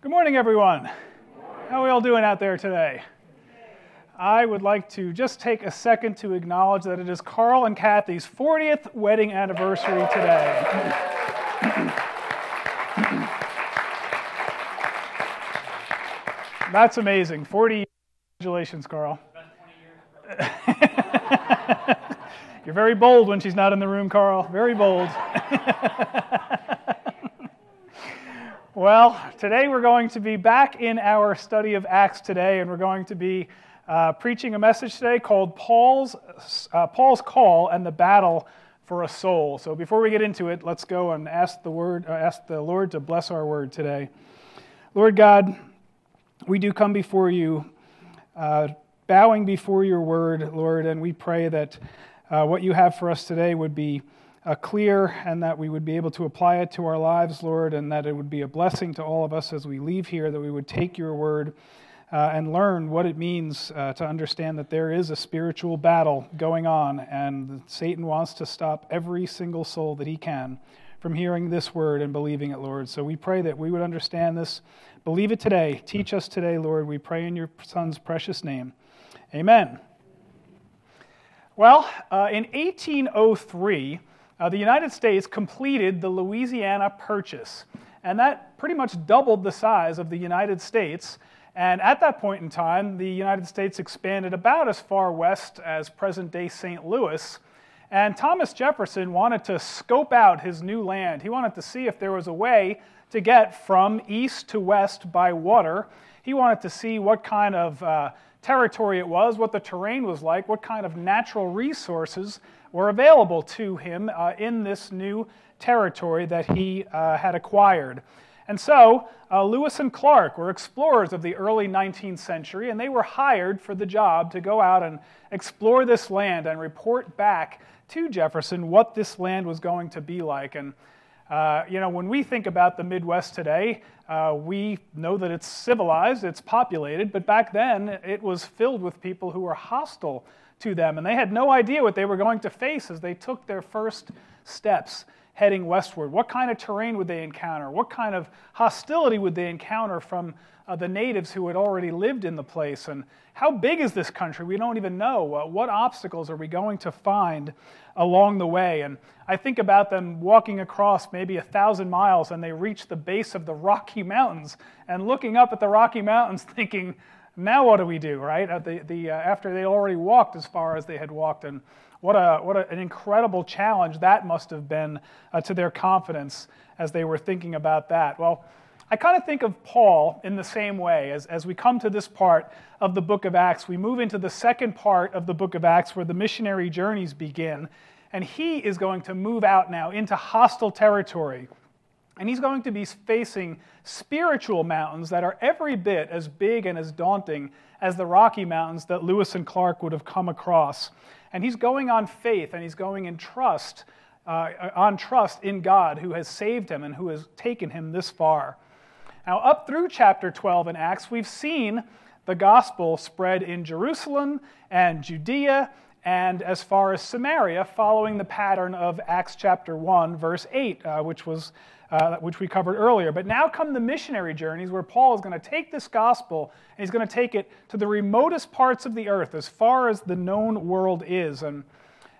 Good morning, everyone. How are we all doing out there today? I would like to just take a second to acknowledge that it is Carl and Kathy's 40th wedding anniversary today. That's amazing. 40 years. Congratulations, Carl. You're very bold when she's not in the room, Carl. Very bold. well, today we're going to be back in our study of Acts today, and we're going to be uh, preaching a message today called Paul's, uh, Paul's Call and the Battle for a Soul. So before we get into it, let's go and ask the, word, uh, ask the Lord to bless our word today. Lord God, we do come before you, uh, bowing before your word, Lord, and we pray that uh, what you have for us today would be uh, clear and that we would be able to apply it to our lives, Lord, and that it would be a blessing to all of us as we leave here, that we would take your word uh, and learn what it means uh, to understand that there is a spiritual battle going on, and Satan wants to stop every single soul that he can from hearing this word and believing it, Lord. So we pray that we would understand this. Believe it today. Teach us today, Lord. We pray in your Son's precious name. Amen. Well, uh, in 1803, uh, the United States completed the Louisiana Purchase, and that pretty much doubled the size of the United States. And at that point in time, the United States expanded about as far west as present day St. Louis. And Thomas Jefferson wanted to scope out his new land. He wanted to see if there was a way to get from east to west by water. He wanted to see what kind of uh, territory it was, what the terrain was like, what kind of natural resources were available to him uh, in this new territory that he uh, had acquired. And so, uh, Lewis and Clark were explorers of the early 19th century, and they were hired for the job to go out and explore this land and report back to Jefferson what this land was going to be like. And uh, you know, when we think about the Midwest today, uh, we know that it's civilized, it's populated, but back then it was filled with people who were hostile to them, and they had no idea what they were going to face as they took their first steps heading westward. What kind of terrain would they encounter? What kind of hostility would they encounter from uh, the natives who had already lived in the place? And how big is this country? We don't even know. Uh, what obstacles are we going to find along the way? And I think about them walking across maybe a thousand miles and they reach the base of the Rocky Mountains and looking up at the Rocky Mountains thinking, now what do we do, right? The, the, uh, after they already walked as far as they had walked. And what, a, what a, an incredible challenge that must have been uh, to their confidence as they were thinking about that. Well, I kind of think of Paul in the same way. As, as we come to this part of the book of Acts, we move into the second part of the book of Acts where the missionary journeys begin. And he is going to move out now into hostile territory. And he's going to be facing spiritual mountains that are every bit as big and as daunting as the Rocky Mountains that Lewis and Clark would have come across. And he's going on faith and he's going in trust, uh, on trust in God who has saved him and who has taken him this far. Now, up through chapter 12 in Acts, we've seen the gospel spread in Jerusalem and Judea and as far as Samaria, following the pattern of Acts chapter 1, verse 8, uh, which, was, uh, which we covered earlier. But now come the missionary journeys where Paul is going to take this gospel and he's going to take it to the remotest parts of the earth, as far as the known world is. And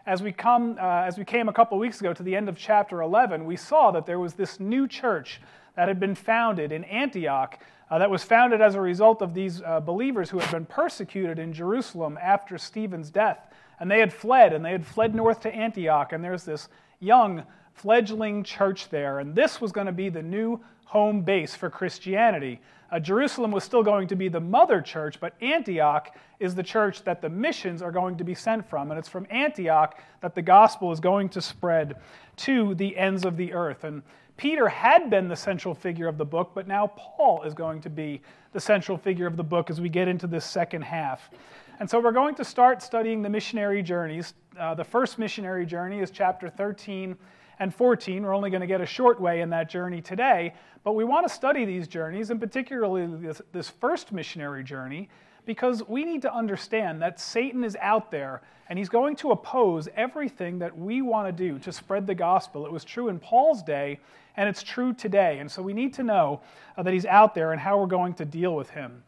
as we, come, uh, as we came a couple weeks ago to the end of chapter 11, we saw that there was this new church that had been founded in Antioch uh, that was founded as a result of these uh, believers who had been persecuted in Jerusalem after Stephen's death. And they had fled, and they had fled north to Antioch, and there's this young, fledgling church there. And this was going to be the new home base for Christianity. Uh, Jerusalem was still going to be the mother church, but Antioch is the church that the missions are going to be sent from. And it's from Antioch that the gospel is going to spread to the ends of the earth. And Peter had been the central figure of the book, but now Paul is going to be the central figure of the book as we get into this second half. And so we're going to start studying the missionary journeys. Uh, the first missionary journey is chapter 13 and 14. We're only going to get a short way in that journey today, but we want to study these journeys, and particularly this, this first missionary journey, because we need to understand that Satan is out there and he's going to oppose everything that we want to do to spread the gospel. It was true in Paul's day, and it's true today. And so we need to know uh, that he's out there and how we're going to deal with him.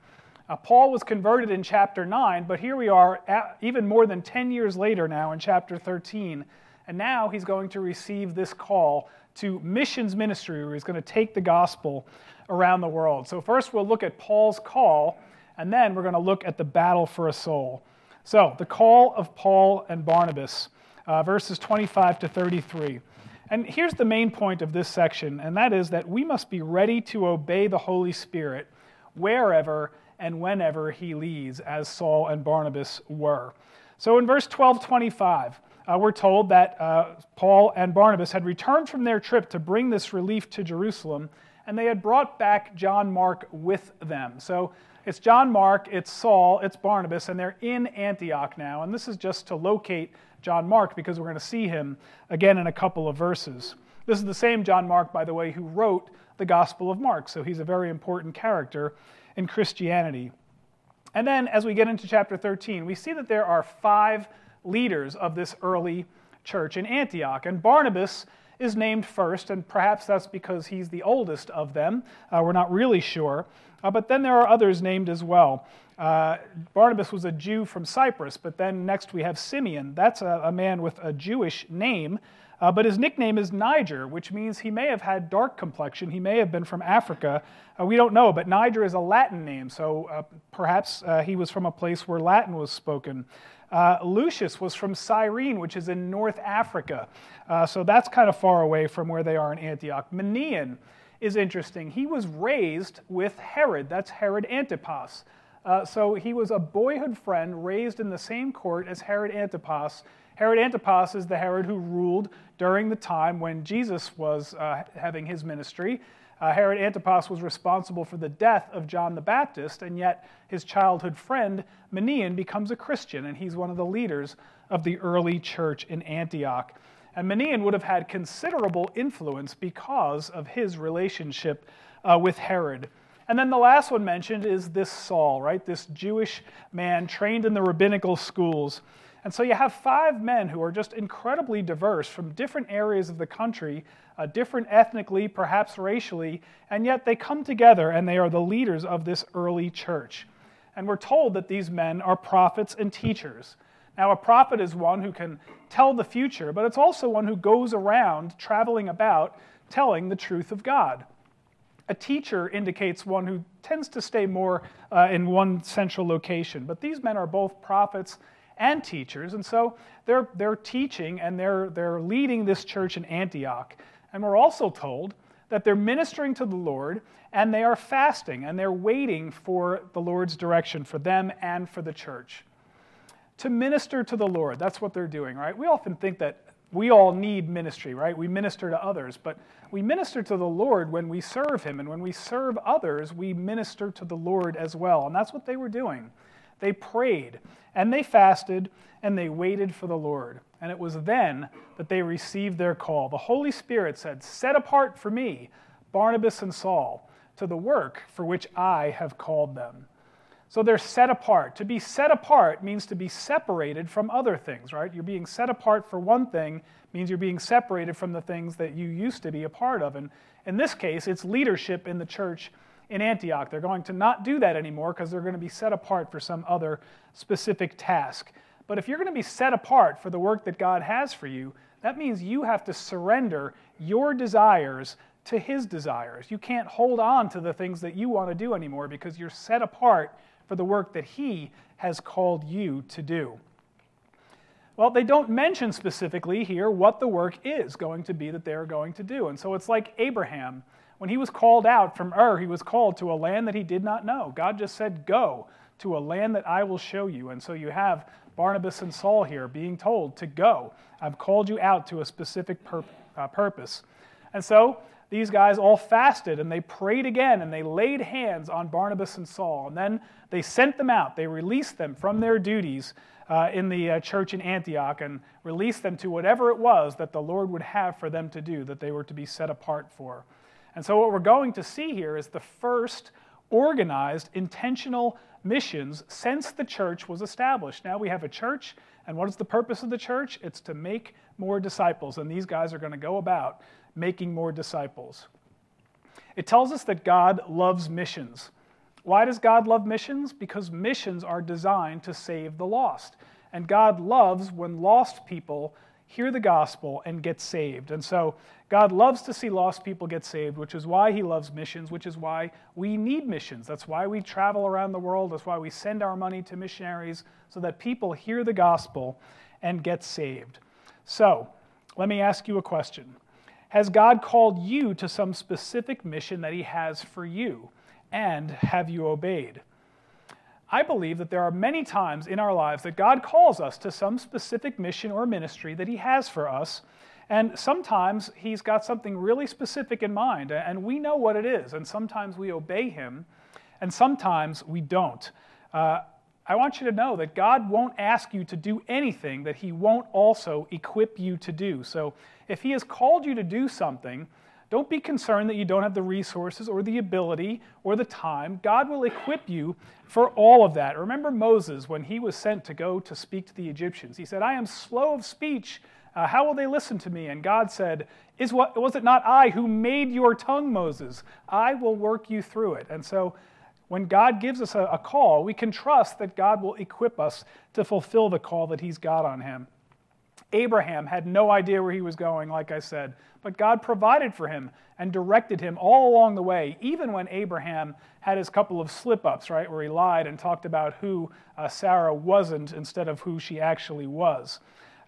Uh, Paul was converted in chapter 9, but here we are, at, even more than 10 years later now in chapter 13. And now he's going to receive this call to missions ministry, where he's going to take the gospel around the world. So, first, we'll look at Paul's call, and then we're going to look at the battle for a soul. So, the call of Paul and Barnabas, uh, verses 25 to 33. And here's the main point of this section, and that is that we must be ready to obey the Holy Spirit wherever and whenever he leads, as Saul and Barnabas were. So, in verse 12 25, uh, we're told that uh, Paul and Barnabas had returned from their trip to bring this relief to Jerusalem, and they had brought back John Mark with them. So it's John Mark, it's Saul, it's Barnabas, and they're in Antioch now. And this is just to locate John Mark because we're going to see him again in a couple of verses. This is the same John Mark, by the way, who wrote the Gospel of Mark, so he's a very important character in Christianity. And then as we get into chapter 13, we see that there are five leaders of this early church in Antioch. And Barnabas is named first, and perhaps that's because he's the oldest of them. Uh, we're not really sure. Uh, but then there are others named as well. Uh, Barnabas was a Jew from Cyprus, but then next we have Simeon. That's a, a man with a Jewish name, uh, but his nickname is Niger, which means he may have had dark complexion. He may have been from Africa. Uh, we don't know, but Niger is a Latin name, so uh, perhaps he was from a place where Latin was spoken. Uh, Lucius was from Cyrene, which is in North Africa. Uh, so that's kind of far away from where they are in Antioch. Manaen is interesting. He was raised with Herod. That's Herod Antipas. Uh, so he was a boyhood friend raised in the same court as Herod Antipas. Herod Antipas is the Herod who ruled during the time when Jesus was uh, having his ministry. Uh, Herod Antipas was responsible for the death of John the Baptist, and yet his childhood friend Manaen becomes a Christian, and he's one of the leaders of the early church in Antioch. And Manaen would have had considerable influence because of his relationship uh, with Herod. And then the last one mentioned is this Saul, right? This Jewish man trained in the rabbinical schools. And so you have five men who are just incredibly diverse from different areas of the country, uh, different ethnically, perhaps racially, and yet they come together and they are the leaders of this early church. And we're told that these men are prophets and teachers. Now, a prophet is one who can tell the future, but it's also one who goes around traveling about telling the truth of God. A teacher indicates one who tends to stay more uh, in one central location, but these men are both prophets and teachers. And so they're, they're teaching and they're, they're leading this church in Antioch. And we're also told that they're ministering to the Lord and they are fasting and they're waiting for the Lord's direction for them and for the church. To minister to the Lord, that's what they're doing, right? We often think that we all need ministry, right? We minister to others, but we minister to the Lord when we serve Him. And when we serve others, we minister to the Lord as well. And that's what they were doing. They prayed and they fasted and they waited for the Lord. And it was then that they received their call. The Holy Spirit said, Set apart for me Barnabas and Saul to the work for which I have called them. So they're set apart. To be set apart means to be separated from other things, right? You're being set apart for one thing means you're being separated from the things that you used to be a part of. And in this case, it's leadership in the church in Antioch. They're going to not do that anymore because they're going to be set apart for some other specific task. But if you're going to be set apart for the work that God has for you, that means you have to surrender your desires to His desires. You can't hold on to the things that you want to do anymore because you're set apart for the work that He has called you to do. Well, they don't mention specifically here what the work is going to be that they're going to do. And so it's like Abraham when he was called out from Ur, he was called to a land that he did not know. God just said, Go to a land that I will show you. And so you have Barnabas and Saul here being told to go. I've called you out to a specific pur- uh, purpose. And so these guys all fasted and they prayed again and they laid hands on Barnabas and Saul. And then they sent them out. They released them from their duties uh, in the uh, church in Antioch and released them to whatever it was that the Lord would have for them to do, that they were to be set apart for. And so, what we're going to see here is the first organized, intentional missions since the church was established. Now we have a church, and what is the purpose of the church? It's to make more disciples, and these guys are going to go about making more disciples. It tells us that God loves missions. Why does God love missions? Because missions are designed to save the lost. And God loves when lost people hear the gospel and get saved. And so God loves to see lost people get saved, which is why He loves missions, which is why we need missions. That's why we travel around the world. That's why we send our money to missionaries, so that people hear the gospel and get saved. So, let me ask you a question Has God called you to some specific mission that He has for you? And have you obeyed? I believe that there are many times in our lives that God calls us to some specific mission or ministry that He has for us. And sometimes He's got something really specific in mind, and we know what it is. And sometimes we obey Him, and sometimes we don't. Uh, I want you to know that God won't ask you to do anything that He won't also equip you to do. So if He has called you to do something, don't be concerned that you don't have the resources or the ability or the time. God will equip you for all of that. Remember Moses when he was sent to go to speak to the Egyptians. He said, I am slow of speech. Uh, how will they listen to me? And God said, Is what, Was it not I who made your tongue, Moses? I will work you through it. And so when God gives us a, a call, we can trust that God will equip us to fulfill the call that He's got on Him. Abraham had no idea where he was going, like I said, but God provided for him and directed him all along the way, even when Abraham had his couple of slip ups, right, where he lied and talked about who uh, Sarah wasn't instead of who she actually was.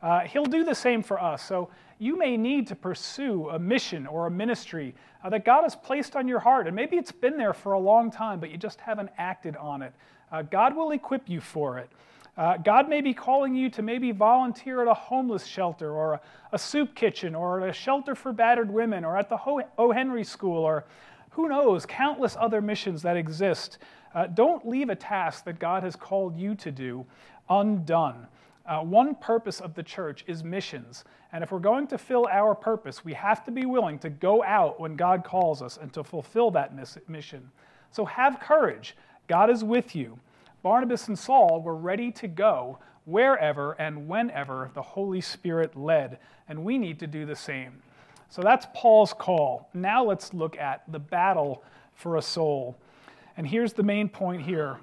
Uh, he'll do the same for us. So you may need to pursue a mission or a ministry uh, that God has placed on your heart. And maybe it's been there for a long time, but you just haven't acted on it. Uh, God will equip you for it. Uh, God may be calling you to maybe volunteer at a homeless shelter or a, a soup kitchen or a shelter for battered women or at the O. Henry School or who knows, countless other missions that exist. Uh, don't leave a task that God has called you to do undone. Uh, one purpose of the church is missions. And if we're going to fill our purpose, we have to be willing to go out when God calls us and to fulfill that mission. So have courage. God is with you. Barnabas and Saul were ready to go wherever and whenever the Holy Spirit led, and we need to do the same. So that's Paul's call. Now let's look at the battle for a soul. And here's the main point here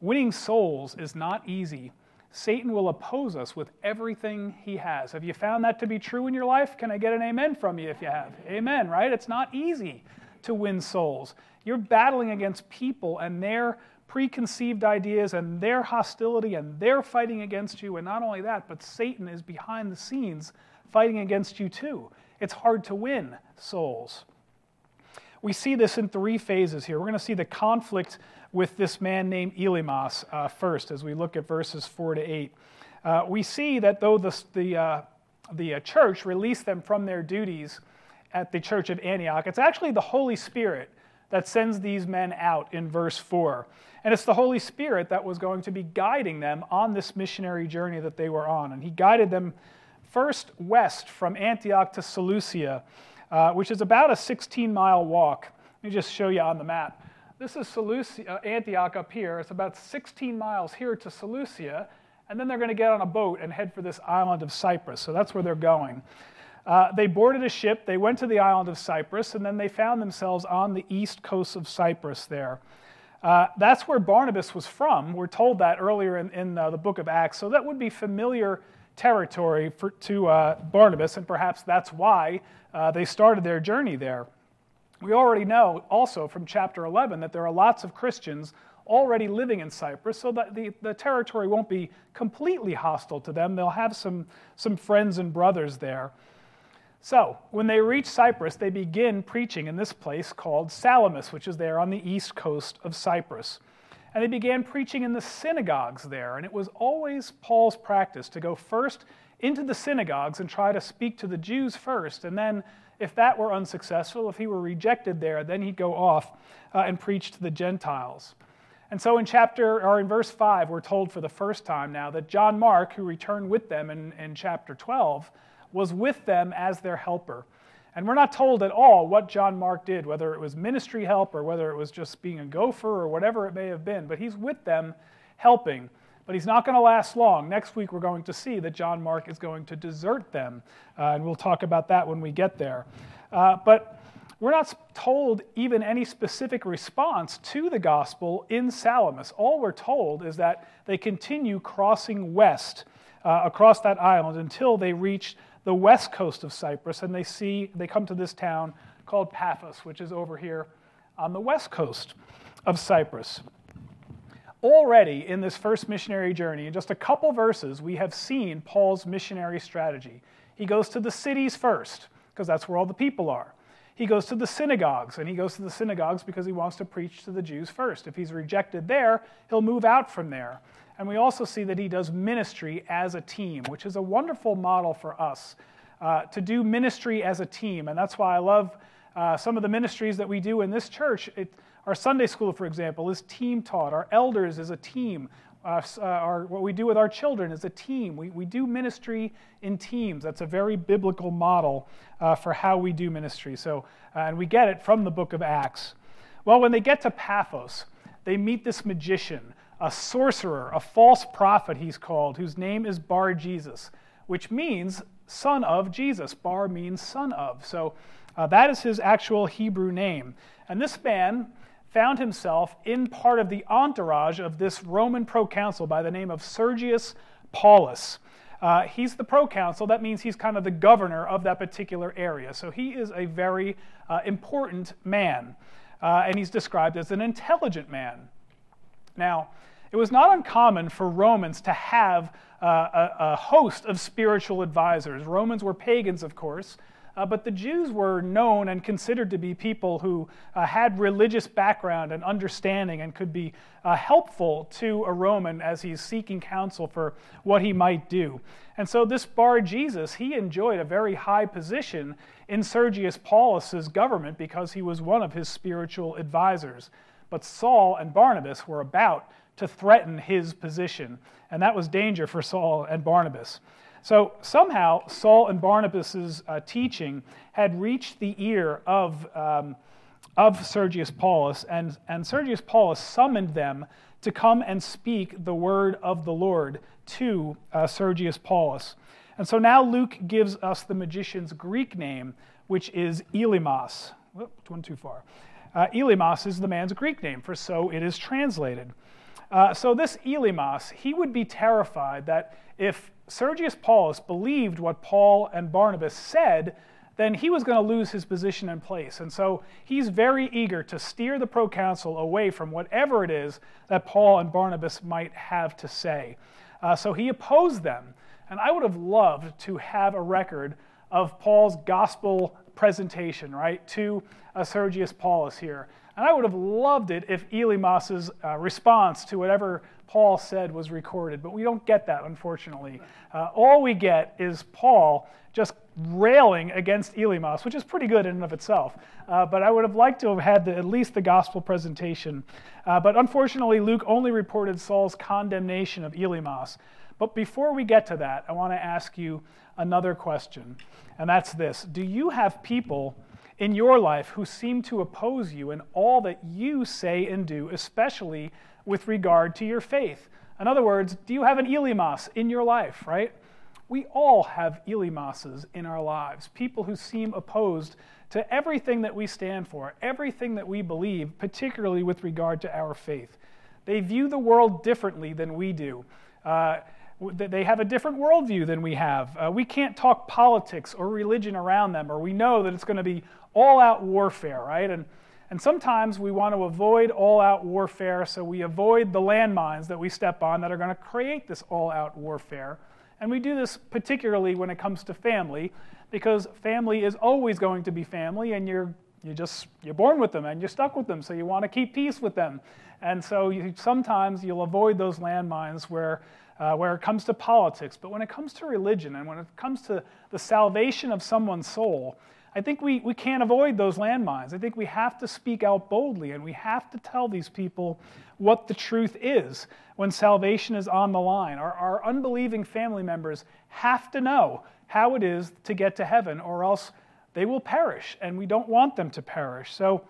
winning souls is not easy. Satan will oppose us with everything he has. Have you found that to be true in your life? Can I get an amen from you if you have? Amen, right? It's not easy to win souls. You're battling against people and their preconceived ideas and their hostility and their fighting against you. And not only that, but Satan is behind the scenes fighting against you too. It's hard to win souls. We see this in three phases here. We're going to see the conflict with this man named Elymas uh, first as we look at verses 4 to 8. Uh, we see that though the, the, uh, the uh, church released them from their duties at the church of Antioch, it's actually the Holy Spirit that sends these men out in verse 4. And it's the Holy Spirit that was going to be guiding them on this missionary journey that they were on. And He guided them first west from Antioch to Seleucia, uh, which is about a 16 mile walk. Let me just show you on the map. This is Seleucia, uh, Antioch up here. It's about 16 miles here to Seleucia. And then they're going to get on a boat and head for this island of Cyprus. So that's where they're going. Uh, they boarded a ship, they went to the island of Cyprus, and then they found themselves on the east coast of Cyprus there. Uh, that's where Barnabas was from. We're told that earlier in, in uh, the book of Acts. So that would be familiar territory for, to uh, Barnabas, and perhaps that's why uh, they started their journey there. We already know also from chapter 11 that there are lots of Christians already living in Cyprus, so that the, the territory won't be completely hostile to them. They'll have some, some friends and brothers there. So, when they reach Cyprus, they begin preaching in this place called Salamis, which is there on the east coast of Cyprus. And they began preaching in the synagogues there. And it was always Paul's practice to go first into the synagogues and try to speak to the Jews first. And then, if that were unsuccessful, if he were rejected there, then he'd go off uh, and preach to the Gentiles. And so in chapter or in verse 5, we're told for the first time now that John Mark, who returned with them in, in chapter 12, was with them as their helper. And we're not told at all what John Mark did, whether it was ministry help or whether it was just being a gopher or whatever it may have been. But he's with them helping. But he's not going to last long. Next week, we're going to see that John Mark is going to desert them. Uh, and we'll talk about that when we get there. Uh, but we're not told even any specific response to the gospel in Salamis. All we're told is that they continue crossing west uh, across that island until they reach the west coast of Cyprus and they see they come to this town called Paphos, which is over here on the west coast of Cyprus. Already in this first missionary journey, in just a couple verses, we have seen Paul's missionary strategy. He goes to the cities first, because that's where all the people are. He goes to the synagogues, and he goes to the synagogues because he wants to preach to the Jews first. If he's rejected there, he'll move out from there. And we also see that he does ministry as a team, which is a wonderful model for us uh, to do ministry as a team. And that's why I love uh, some of the ministries that we do in this church. It, our Sunday school, for example, is team taught. Our elders is a team. Uh, uh, our, what we do with our children is a team. We, we do ministry in teams. That's a very biblical model uh, for how we do ministry. So, uh, and we get it from the book of Acts. Well, when they get to Paphos, they meet this magician, a sorcerer, a false prophet, he's called, whose name is Bar Jesus, which means son of Jesus. Bar means son of. So uh, that is his actual Hebrew name. And this man found himself in part of the entourage of this Roman proconsul by the name of Sergius Paulus. Uh, he's the proconsul. That means he's kind of the governor of that particular area. So he is a very uh, important man. Uh, and he's described as an intelligent man. Now, it was not uncommon for Romans to have uh, a, a host of spiritual advisors. Romans were pagans, of course, uh, but the Jews were known and considered to be people who uh, had religious background and understanding and could be uh, helpful to a Roman as he's seeking counsel for what he might do. And so this Bar Jesus, he enjoyed a very high position in Sergius Paulus's government because he was one of his spiritual advisors. But Saul and Barnabas were about to threaten his position, and that was danger for Saul and Barnabas. So somehow, Saul and Barnabas' uh, teaching had reached the ear of, um, of Sergius Paulus, and, and Sergius Paulus summoned them to come and speak the word of the Lord to uh, Sergius Paulus. And so now Luke gives us the magician's Greek name, which is Elymas. Whoop, one too far. Uh, Elymas is the man's Greek name, for so it is translated. Uh, so this Elymas, he would be terrified that if Sergius Paulus believed what Paul and Barnabas said, then he was going to lose his position and place. And so he's very eager to steer the proconsul away from whatever it is that Paul and Barnabas might have to say. Uh, so he opposed them. And I would have loved to have a record of Paul's gospel presentation, right, to uh, Sergius Paulus here. And I would have loved it if Elymas's uh, response to whatever Paul said was recorded, but we don't get that, unfortunately. Uh, all we get is Paul just railing against Elymas, which is pretty good in and of itself. Uh, but I would have liked to have had the, at least the gospel presentation. Uh, but unfortunately, Luke only reported Saul's condemnation of Elymas. But before we get to that, I want to ask you another question, and that's this Do you have people in your life who seem to oppose you in all that you say and do, especially with regard to your faith. In other words, do you have an Elymas in your life, right? We all have Elymases in our lives, people who seem opposed to everything that we stand for, everything that we believe, particularly with regard to our faith. They view the world differently than we do. Uh, they have a different worldview than we have. Uh, we can't talk politics or religion around them, or we know that it's going to be all out warfare, right? And and sometimes we want to avoid all out warfare, so we avoid the landmines that we step on that are going to create this all out warfare. And we do this particularly when it comes to family, because family is always going to be family, and you're you just you're born with them and you're stuck with them, so you want to keep peace with them. And so you, sometimes you'll avoid those landmines where uh, where it comes to politics, but when it comes to religion and when it comes to the salvation of someone's soul, I think we, we can't avoid those landmines. I think we have to speak out boldly and we have to tell these people what the truth is when salvation is on the line. Our, our unbelieving family members have to know how it is to get to heaven, or else they will perish, and we don't want them to perish. So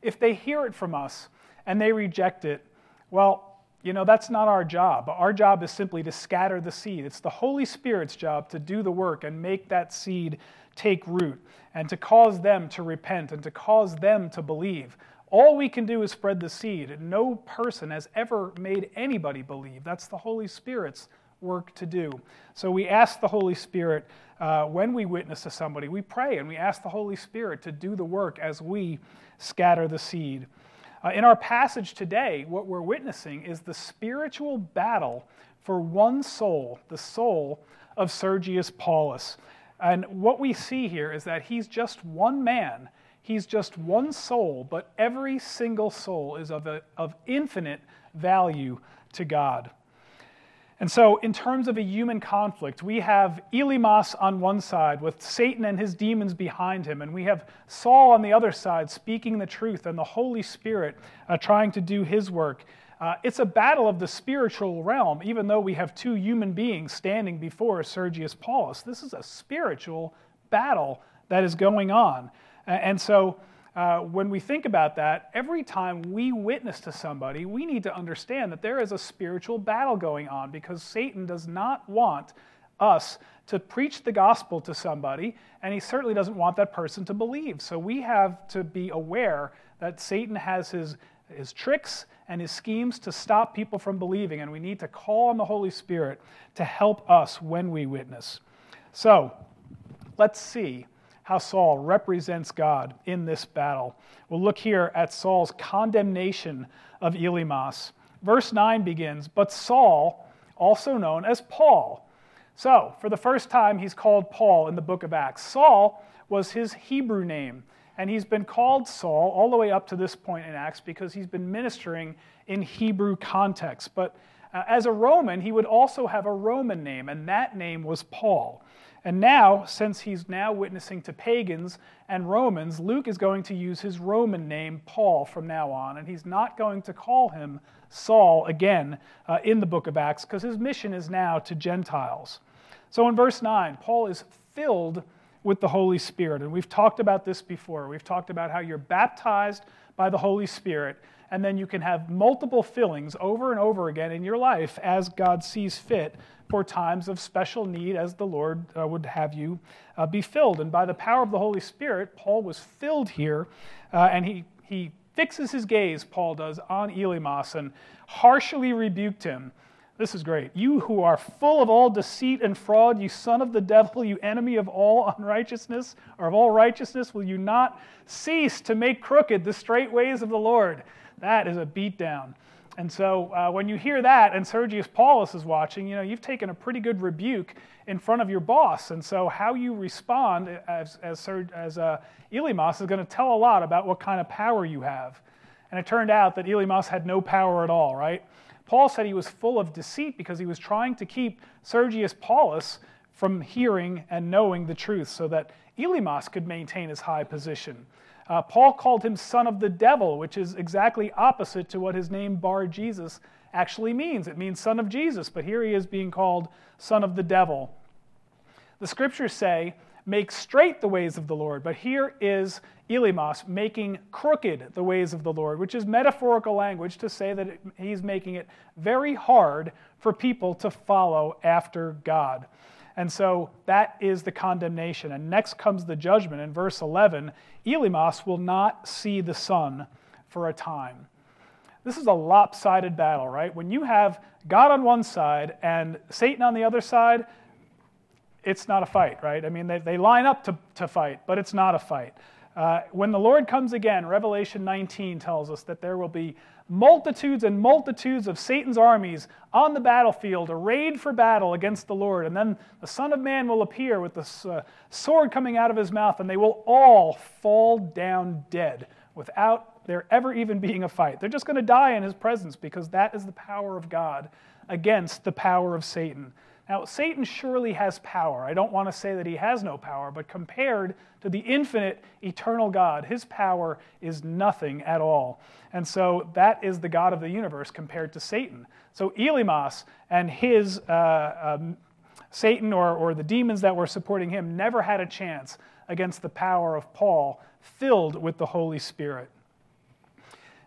if they hear it from us and they reject it, well, you know, that's not our job. Our job is simply to scatter the seed. It's the Holy Spirit's job to do the work and make that seed take root and to cause them to repent and to cause them to believe. All we can do is spread the seed. No person has ever made anybody believe. That's the Holy Spirit's work to do. So we ask the Holy Spirit uh, when we witness to somebody, we pray and we ask the Holy Spirit to do the work as we scatter the seed. Uh, in our passage today, what we're witnessing is the spiritual battle for one soul, the soul of Sergius Paulus. And what we see here is that he's just one man, he's just one soul, but every single soul is of, a, of infinite value to God. And so, in terms of a human conflict, we have Elymas on one side with Satan and his demons behind him, and we have Saul on the other side speaking the truth and the Holy Spirit uh, trying to do his work. Uh, it's a battle of the spiritual realm, even though we have two human beings standing before Sergius Paulus. This is a spiritual battle that is going on. And so, uh, when we think about that, every time we witness to somebody, we need to understand that there is a spiritual battle going on because Satan does not want us to preach the gospel to somebody, and he certainly doesn't want that person to believe. So we have to be aware that Satan has his, his tricks and his schemes to stop people from believing, and we need to call on the Holy Spirit to help us when we witness. So let's see how Saul represents God in this battle. We'll look here at Saul's condemnation of Elymas. Verse 9 begins, But Saul, also known as Paul. So, for the first time, he's called Paul in the book of Acts. Saul was his Hebrew name, and he's been called Saul all the way up to this point in Acts because he's been ministering in Hebrew context. But uh, as a Roman, he would also have a Roman name, and that name was Paul. And now, since he's now witnessing to pagans and Romans, Luke is going to use his Roman name, Paul, from now on. And he's not going to call him Saul again uh, in the book of Acts because his mission is now to Gentiles. So in verse 9, Paul is filled with the Holy Spirit. And we've talked about this before. We've talked about how you're baptized by the Holy Spirit, and then you can have multiple fillings over and over again in your life as God sees fit for times of special need as the Lord uh, would have you uh, be filled. And by the power of the Holy Spirit, Paul was filled here, uh, and he, he fixes his gaze, Paul does, on Elymas and harshly rebuked him. This is great. You who are full of all deceit and fraud, you son of the devil, you enemy of all unrighteousness, or of all righteousness, will you not cease to make crooked the straight ways of the Lord? That is a beatdown. And so uh, when you hear that and Sergius Paulus is watching, you know, you've taken a pretty good rebuke in front of your boss. And so how you respond as, as, as uh, Elymas is going to tell a lot about what kind of power you have. And it turned out that Elymas had no power at all, right? Paul said he was full of deceit because he was trying to keep Sergius Paulus from hearing and knowing the truth so that Elymas could maintain his high position. Uh, Paul called him son of the devil, which is exactly opposite to what his name Bar Jesus actually means. It means son of Jesus, but here he is being called son of the devil. The scriptures say, make straight the ways of the Lord, but here is Elymas making crooked the ways of the Lord, which is metaphorical language to say that he's making it very hard for people to follow after God. And so that is the condemnation. And next comes the judgment. In verse 11, Elymas will not see the sun for a time. This is a lopsided battle, right? When you have God on one side and Satan on the other side, it's not a fight, right? I mean, they, they line up to, to fight, but it's not a fight. Uh, when the Lord comes again, Revelation 19 tells us that there will be multitudes and multitudes of Satan's armies on the battlefield, arrayed for battle against the Lord. And then the Son of Man will appear with the uh, sword coming out of his mouth, and they will all fall down dead without there ever even being a fight. They're just going to die in his presence because that is the power of God against the power of Satan. Now, Satan surely has power. I don't want to say that he has no power, but compared to the infinite, eternal God, his power is nothing at all. And so that is the God of the universe compared to Satan. So Elymas and his uh, um, Satan or, or the demons that were supporting him never had a chance against the power of Paul, filled with the Holy Spirit.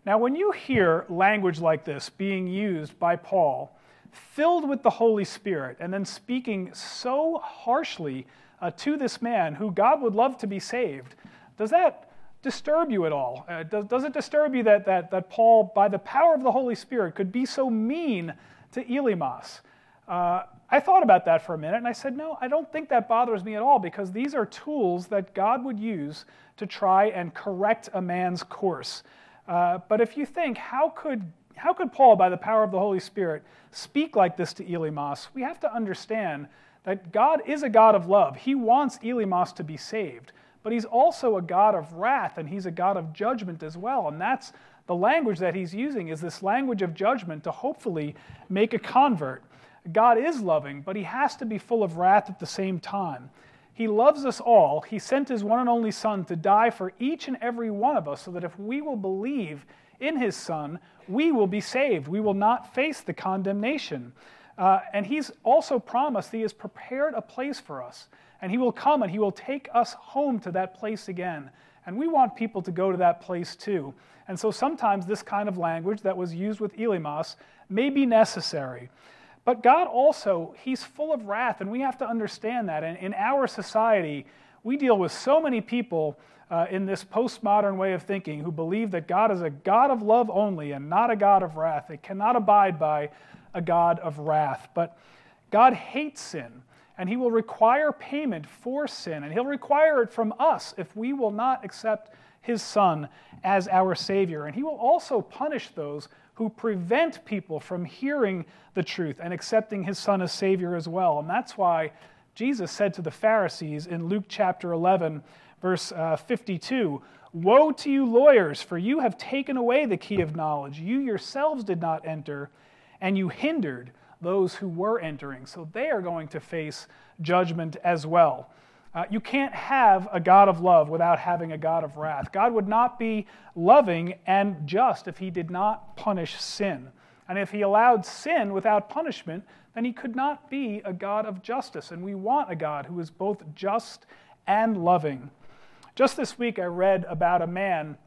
Now, when you hear language like this being used by Paul, filled with the Holy Spirit, and then speaking so harshly uh, to this man who God would love to be saved, does that disturb you at all? Uh, does, does it disturb you that, that, that Paul, by the power of the Holy Spirit, could be so mean to Elymas? Uh, I thought about that for a minute and I said, no, I don't think that bothers me at all because these are tools that God would use to try and correct a man's course. Uh, but if you think, how could, how could Paul, by the power of the Holy Spirit, speak like this to Elymas? We have to understand that God is a God of love. He wants Elymas to be saved, but he's also a God of wrath and he's a God of judgment as well. And that's the language that he's using is this language of judgment to hopefully make a convert. God is loving, but he has to be full of wrath at the same time. He loves us all. He sent his one and only Son to die for each and every one of us so that if we will believe in his Son, we will be saved. We will not face the condemnation. Uh, and he's also promised he has prepared a place for us. And he will come and he will take us home to that place again. And we want people to go to that place too. And so sometimes this kind of language that was used with Elymas may be necessary. But God also, He's full of wrath, and we have to understand that. And in our society, we deal with so many people uh, in this postmodern way of thinking who believe that God is a God of love only and not a God of wrath. They cannot abide by a God of wrath. But God hates sin, and He will require payment for sin, and He'll require it from us if we will not accept His Son as our Savior. And He will also punish those who prevent people from hearing the truth and accepting his son as Savior as well. And that's why Jesus said to the Pharisees in Luke chapter 11, verse uh, 52 Woe to you, lawyers, for you have taken away the key of knowledge. You yourselves did not enter, and you hindered those who were entering. So they are going to face judgment as well. Uh, you can't have a God of love without having a God of wrath. God would not be loving and just if he did not punish sin. And if he allowed sin without punishment, then he could not be a God of justice. And we want a God who is both just and loving. Just this week, I read about a man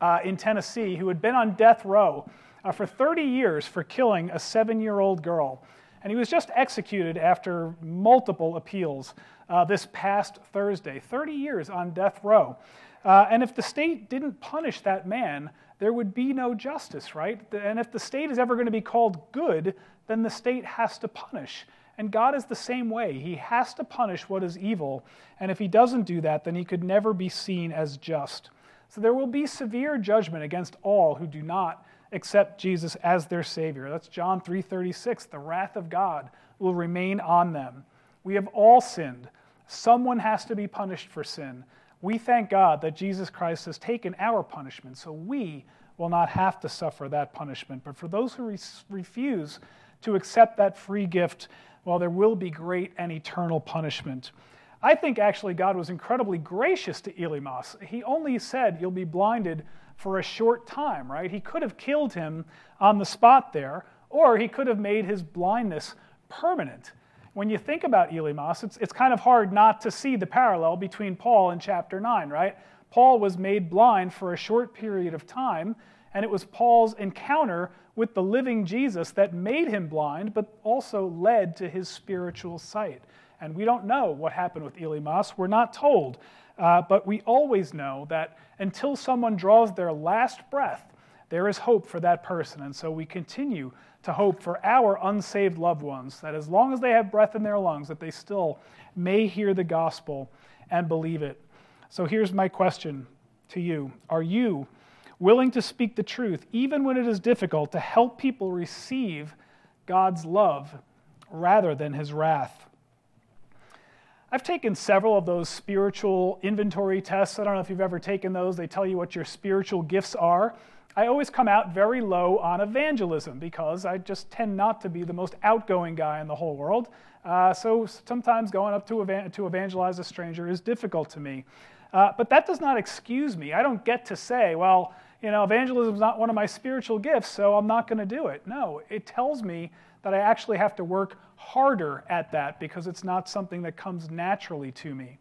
uh, in Tennessee who had been on death row uh, for 30 years for killing a seven year old girl. And he was just executed after multiple appeals uh, this past Thursday, 30 years on death row. Uh, and if the state didn't punish that man, there would be no justice, right? And if the state is ever going to be called good, then the state has to punish. And God is the same way. He has to punish what is evil. And if he doesn't do that, then he could never be seen as just. So there will be severe judgment against all who do not accept Jesus as their Savior. That's John 3:36. The wrath of God will remain on them. We have all sinned. Someone has to be punished for sin. We thank God that Jesus Christ has taken our punishment, so we will not have to suffer that punishment. But for those who re- refuse to accept that free gift, well, there will be great and eternal punishment. I think actually God was incredibly gracious to Elymas. He only said, You'll be blinded for a short time, right? He could have killed him on the spot there, or he could have made his blindness permanent when you think about Elymas, it's, it's kind of hard not to see the parallel between Paul and chapter 9, right? Paul was made blind for a short period of time, and it was Paul's encounter with the living Jesus that made him blind, but also led to his spiritual sight. And we don't know what happened with Elymas. We're not told. Uh, but we always know that until someone draws their last breath, there is hope for that person. And so we continue to hope for our unsaved loved ones that as long as they have breath in their lungs that they still may hear the gospel and believe it so here's my question to you are you willing to speak the truth even when it is difficult to help people receive god's love rather than his wrath I've taken several of those spiritual inventory tests. I don't know if you've ever taken those. They tell you what your spiritual gifts are. I always come out very low on evangelism because I just tend not to be the most outgoing guy in the whole world. Uh, so sometimes going up to, evan- to evangelize a stranger is difficult to me. Uh, but that does not excuse me. I don't get to say, well, you know, evangelism is not one of my spiritual gifts, so I'm not going to do it. No, it tells me that I actually have to work harder at that because it's not something that comes naturally to me.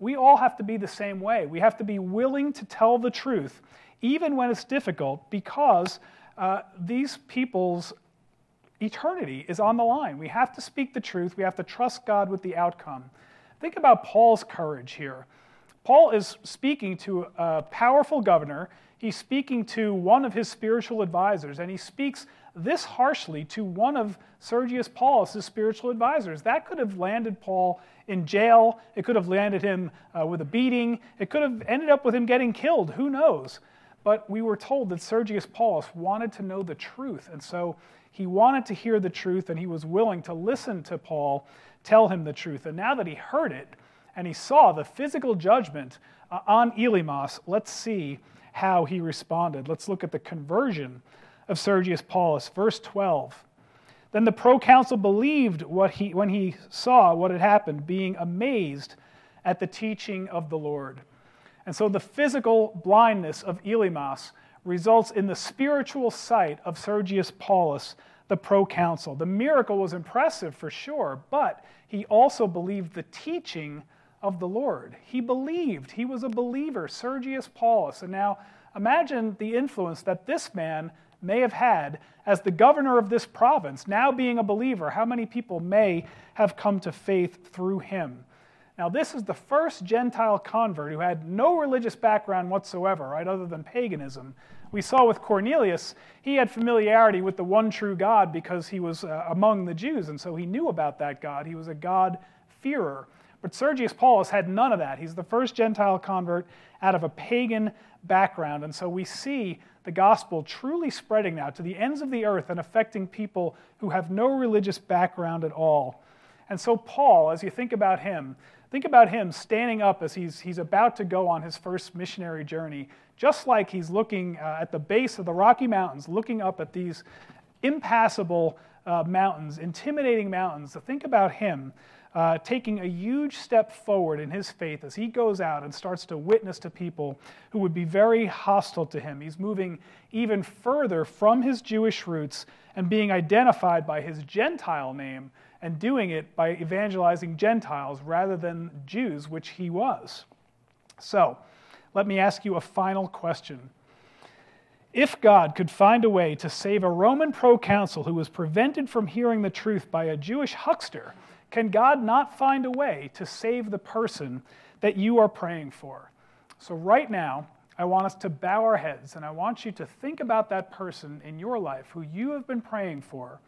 We all have to be the same way. We have to be willing to tell the truth, even when it's difficult, because uh, these people's eternity is on the line. We have to speak the truth. We have to trust God with the outcome. Think about Paul's courage here. Paul is speaking to a powerful governor. He's speaking to one of his spiritual advisors, and he speaks this harshly to one of Sergius Paulus' spiritual advisors. That could have landed Paul in jail. It could have landed him uh, with a beating. It could have ended up with him getting killed. Who knows? But we were told that Sergius Paulus wanted to know the truth. And so he wanted to hear the truth and he was willing to listen to Paul tell him the truth. And now that he heard it and he saw the physical judgment uh, on Elymas, let's see how he responded. Let's look at the conversion of Sergius Paulus. Verse 12. Then the proconsul believed what he, when he saw what had happened, being amazed at the teaching of the Lord. And so the physical blindness of Elymas results in the spiritual sight of Sergius Paulus, the proconsul. The miracle was impressive for sure, but he also believed the teaching of the Lord. He believed. He was a believer, Sergius Paulus. And now imagine the influence that this man may have had as the governor of this province, now being a believer. How many people may have come to faith through him? Now, this is the first Gentile convert who had no religious background whatsoever, right, other than paganism. We saw with Cornelius, he had familiarity with the one true God because he was uh, among the Jews, and so he knew about that God. He was a God-fearer. But Sergius Paulus had none of that. He's the first Gentile convert out of a pagan background, and so we see the gospel truly spreading now to the ends of the earth and affecting people who have no religious background at all. And so, Paul, as you think about him, Think about him standing up as he's, he's about to go on his first missionary journey, just like he's looking uh, at the base of the Rocky Mountains, looking up at these impassable uh, mountains, intimidating mountains. To think about him uh, taking a huge step forward in his faith as he goes out and starts to witness to people who would be very hostile to him. He's moving even further from his Jewish roots and being identified by his Gentile name and doing it by evangelizing Gentiles rather than Jews, which he was. So, let me ask you a final question. If God could find a way to save a Roman proconsul who was prevented from hearing the truth by a Jewish huckster, can God not find a way to save the person that you are praying for? So, right now, I want us to bow our heads and I want you to think about that person in your life who you have been praying for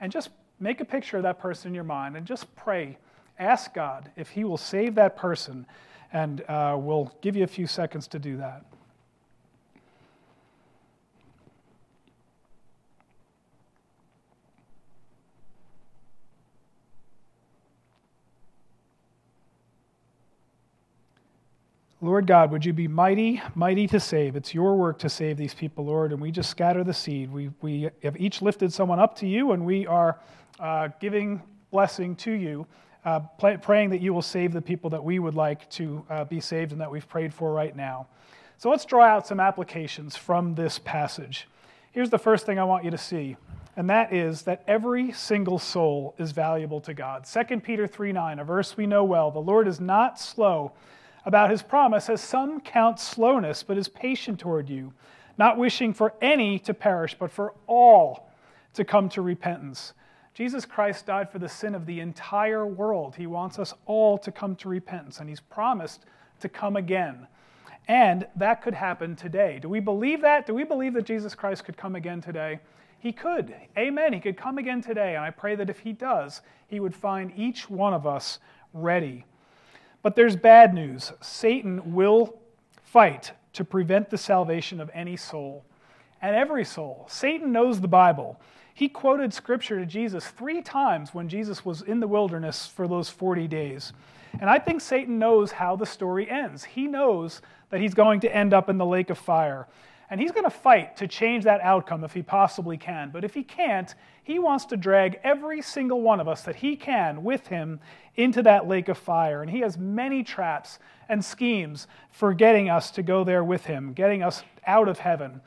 and just make a picture of that person in your mind and just pray. Ask God if He will save that person, and uh, we'll give you a few seconds to do that. Lord God, would you be mighty, mighty to save? It's your work to save these people, Lord, and we just scatter the seed. We, we have each lifted someone up to you, and we are uh, giving blessing to you, uh, pray, praying that you will save the people that we would like to uh, be saved and that we've prayed for right now. So let's draw out some applications from this passage. Here's the first thing I want you to see, and that is that every single soul is valuable to God. 2 Peter 3 9, a verse we know well. The Lord is not slow about his promise, as some count slowness, but is patient toward you, not wishing for any to perish, but for all to come to repentance. Jesus Christ died for the sin of the entire world. He wants us all to come to repentance, and he's promised to come again. And that could happen today. Do we believe that? Do we believe that Jesus Christ could come again today? He could. Amen. He could come again today. And I pray that if he does, he would find each one of us ready. But there's bad news. Satan will fight to prevent the salvation of any soul and every soul. Satan knows the Bible. He quoted scripture to Jesus three times when Jesus was in the wilderness for those 40 days. And I think Satan knows how the story ends. He knows that he's going to end up in the lake of fire. And he's going to fight to change that outcome if he possibly can. But if he can't, he wants to drag every single one of us that he can with him into that lake of fire. And he has many traps and schemes for getting us to go there with him, getting us out of heaven.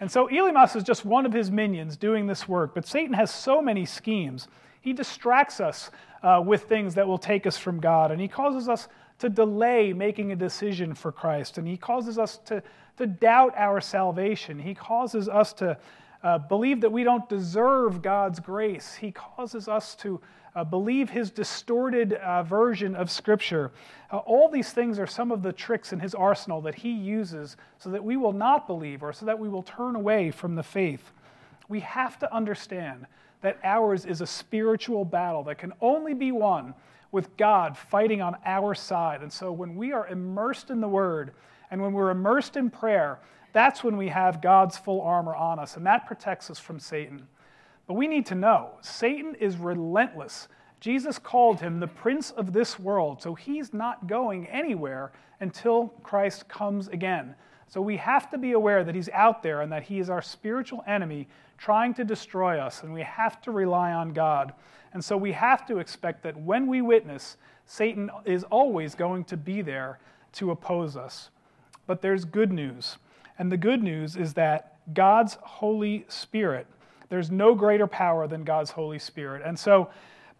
And so Elymas is just one of his minions doing this work. But Satan has so many schemes. He distracts us uh, with things that will take us from God, and he causes us to delay making a decision for Christ. And He causes us to, to doubt our salvation. He causes us to uh, believe that we don't deserve God's grace. He causes us to uh, believe his distorted uh, version of Scripture. Uh, all these things are some of the tricks in his arsenal that he uses so that we will not believe or so that we will turn away from the faith. We have to understand that ours is a spiritual battle that can only be won with God fighting on our side. And so when we are immersed in the Word and when we're immersed in prayer, that's when we have God's full armor on us, and that protects us from Satan. But we need to know Satan is relentless. Jesus called him the prince of this world, so he's not going anywhere until Christ comes again. So we have to be aware that he's out there and that he is our spiritual enemy trying to destroy us, and we have to rely on God. And so we have to expect that when we witness, Satan is always going to be there to oppose us. But there's good news. And the good news is that God's Holy Spirit there's no greater power than God's Holy Spirit. And so,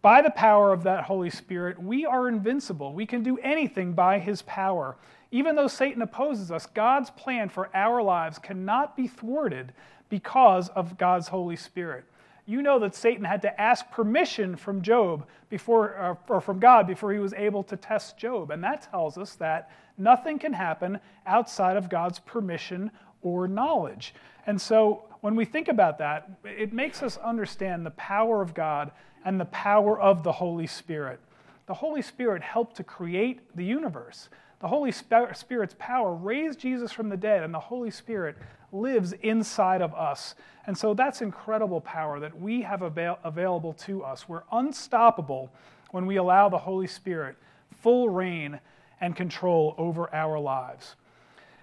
by the power of that Holy Spirit, we are invincible. We can do anything by His power. Even though Satan opposes us, God's plan for our lives cannot be thwarted because of God's Holy Spirit. You know that Satan had to ask permission from Job before, uh, or from God before he was able to test Job. And that tells us that nothing can happen outside of God's permission or knowledge. And so when we think about that, it makes us understand the power of God and the power of the Holy Spirit. The Holy Spirit helped to create the universe. The Holy Spirit's power raised Jesus from the dead, and the Holy Spirit lives inside of us. And so that's incredible power that we have avail- available to us. We're unstoppable when we allow the Holy Spirit full reign and control over our lives.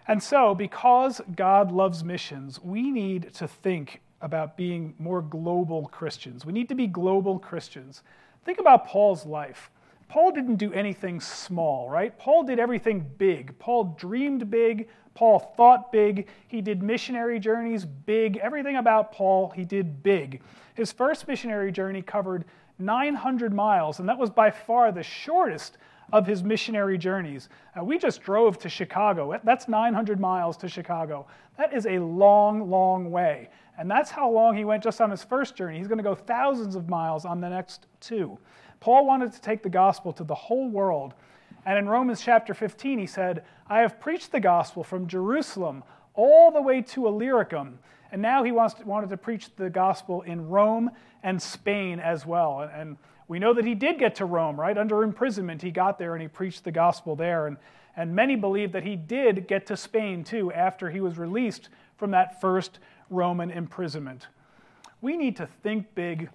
And so, because God loves missions, we need to think about being more global Christians. We need to be global Christians. Think about Paul's life. Paul didn't do anything small, right? Paul did everything big. Paul dreamed big. Paul thought big. He did missionary journeys big. Everything about Paul, he did big. His first missionary journey covered 900 miles, and that was by far the shortest of his missionary journeys. Uh, we just drove to Chicago. That's 900 miles to Chicago. That is a long, long way. And that's how long he went just on his first journey. He's going to go thousands of miles on the next two. Paul wanted to take the gospel to the whole world. And in Romans chapter 15, he said, I have preached the gospel from Jerusalem all the way to Illyricum. And now he wants to, wanted to preach the gospel in Rome and Spain as well. And we know that he did get to Rome, right? Under imprisonment, he got there and he preached the gospel there. And, and many believe that he did get to Spain too after he was released from that first Roman imprisonment. We need to think big.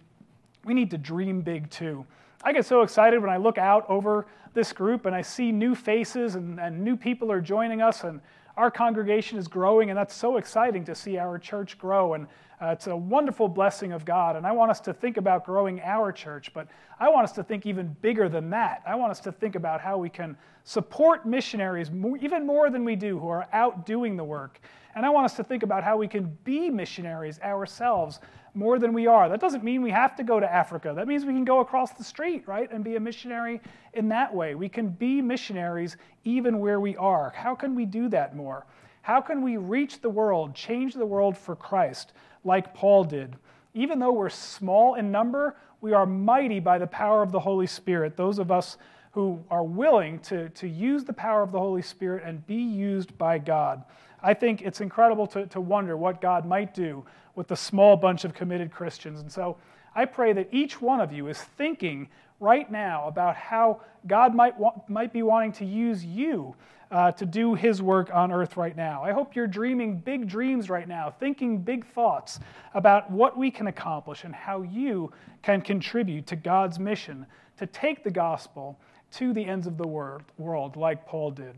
We need to dream big too. I get so excited when I look out over this group and I see new faces and, and new people are joining us and our congregation is growing, and that's so exciting to see our church grow. And uh, it's a wonderful blessing of God. And I want us to think about growing our church, but I want us to think even bigger than that. I want us to think about how we can support missionaries more, even more than we do who are out doing the work. And I want us to think about how we can be missionaries ourselves more than we are. That doesn't mean we have to go to Africa. That means we can go across the street, right, and be a missionary in that way. We can be missionaries even where we are. How can we do that more? How can we reach the world, change the world for Christ, like Paul did? Even though we're small in number, we are mighty by the power of the Holy Spirit. Those of us who are willing to, to use the power of the Holy Spirit and be used by God. I think it's incredible to, to wonder what God might do with a small bunch of committed Christians. And so I pray that each one of you is thinking right now about how God might, wa- might be wanting to use you uh, to do his work on earth right now. I hope you're dreaming big dreams right now, thinking big thoughts about what we can accomplish and how you can contribute to God's mission to take the gospel to the ends of the world, like Paul did.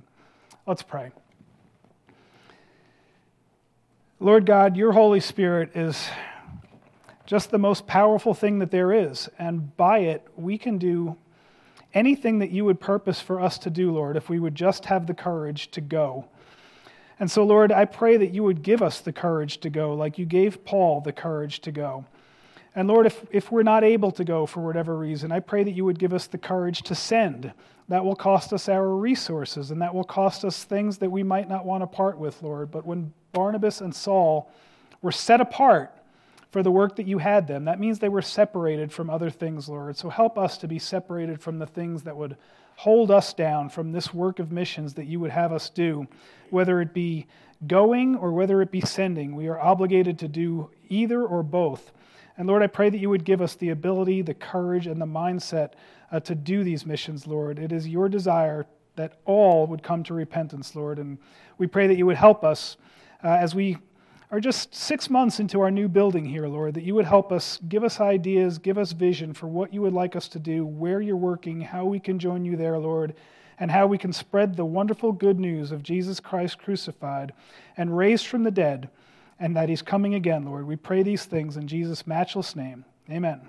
Let's pray. Lord God, your Holy Spirit is just the most powerful thing that there is. And by it, we can do anything that you would purpose for us to do, Lord, if we would just have the courage to go. And so, Lord, I pray that you would give us the courage to go, like you gave Paul the courage to go. And Lord, if, if we're not able to go for whatever reason, I pray that you would give us the courage to send. That will cost us our resources, and that will cost us things that we might not want to part with, Lord. But when Barnabas and Saul were set apart for the work that you had them, that means they were separated from other things, Lord. So help us to be separated from the things that would hold us down from this work of missions that you would have us do, whether it be going or whether it be sending. We are obligated to do either or both. And Lord, I pray that you would give us the ability, the courage, and the mindset uh, to do these missions, Lord. It is your desire that all would come to repentance, Lord. And we pray that you would help us uh, as we are just six months into our new building here, Lord, that you would help us, give us ideas, give us vision for what you would like us to do, where you're working, how we can join you there, Lord, and how we can spread the wonderful good news of Jesus Christ crucified and raised from the dead and that he's coming again, Lord. We pray these things in Jesus' matchless name. Amen.